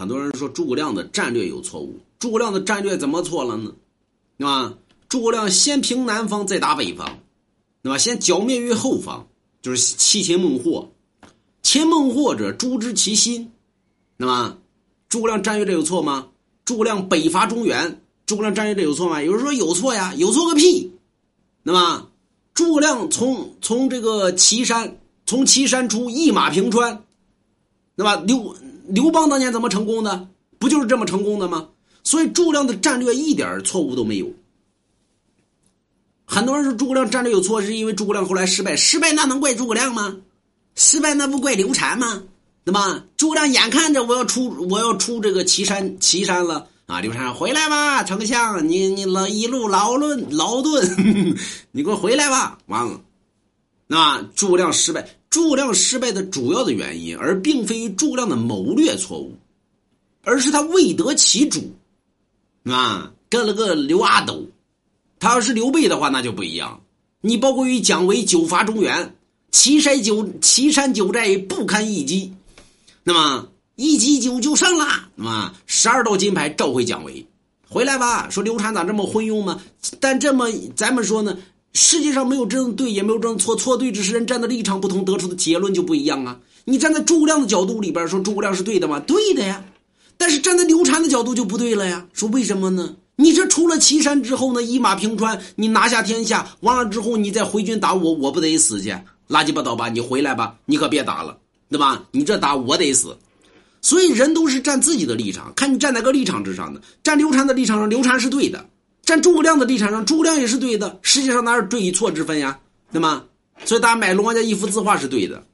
很多人说诸葛亮的战略有错误。诸葛亮的战略怎么错了呢？对吧？诸葛亮先平南方，再打北方，对吧？先剿灭于后方，就是弃秦孟获。秦孟获者，诛之其心，那么诸葛亮战略这有错吗？诸葛亮北伐中原，诸葛亮战略这有错吗？有人说有错呀，有错个屁！那么诸葛亮从从这个岐山，从岐山出，一马平川，对吧？刘刘邦当年怎么成功的？不就是这么成功的吗？所以诸葛亮的战略一点错误都没有。很多人说诸葛亮战略有错，是因为诸葛亮后来失败，失败那能怪诸葛亮吗？失败那不怪刘禅吗？对吧？诸葛亮眼看着我要出我要出这个岐山岐山了啊！刘禅：“回来吧，丞相，你你老一路劳顿劳顿，你给我回来吧。”完了，那诸葛亮失败，诸葛亮失败的主要的原因，而并非诸葛亮的谋略错误，而是他未得其主啊，跟了个刘阿斗。他要是刘备的话，那就不一样。你包括于蒋维九伐中原。岐山九岐山九寨不堪一击，那么一击就就胜了，那么十二道金牌召回蒋维，回来吧。说刘禅咋这么昏庸吗？但这么咱们说呢，世界上没有真正对，也没有真正错，错对只是人站的立场不同，得出的结论就不一样啊。你站在诸葛亮的角度里边说诸葛亮是对的吗？对的呀。但是站在刘禅的角度就不对了呀。说为什么呢？你这出了岐山之后呢，一马平川，你拿下天下，完了之后你再回军打我，我不得死去？拉鸡巴倒吧，你回来吧，你可别打了，对吧？你这打我得死，所以人都是站自己的立场，看你站哪个立场之上的。站刘禅的立场上，刘禅是对的；站诸葛亮的立场上，诸葛亮也是对的。世界上哪有对与错之分呀？对吗？所以大家买龙王家一幅字画是对的。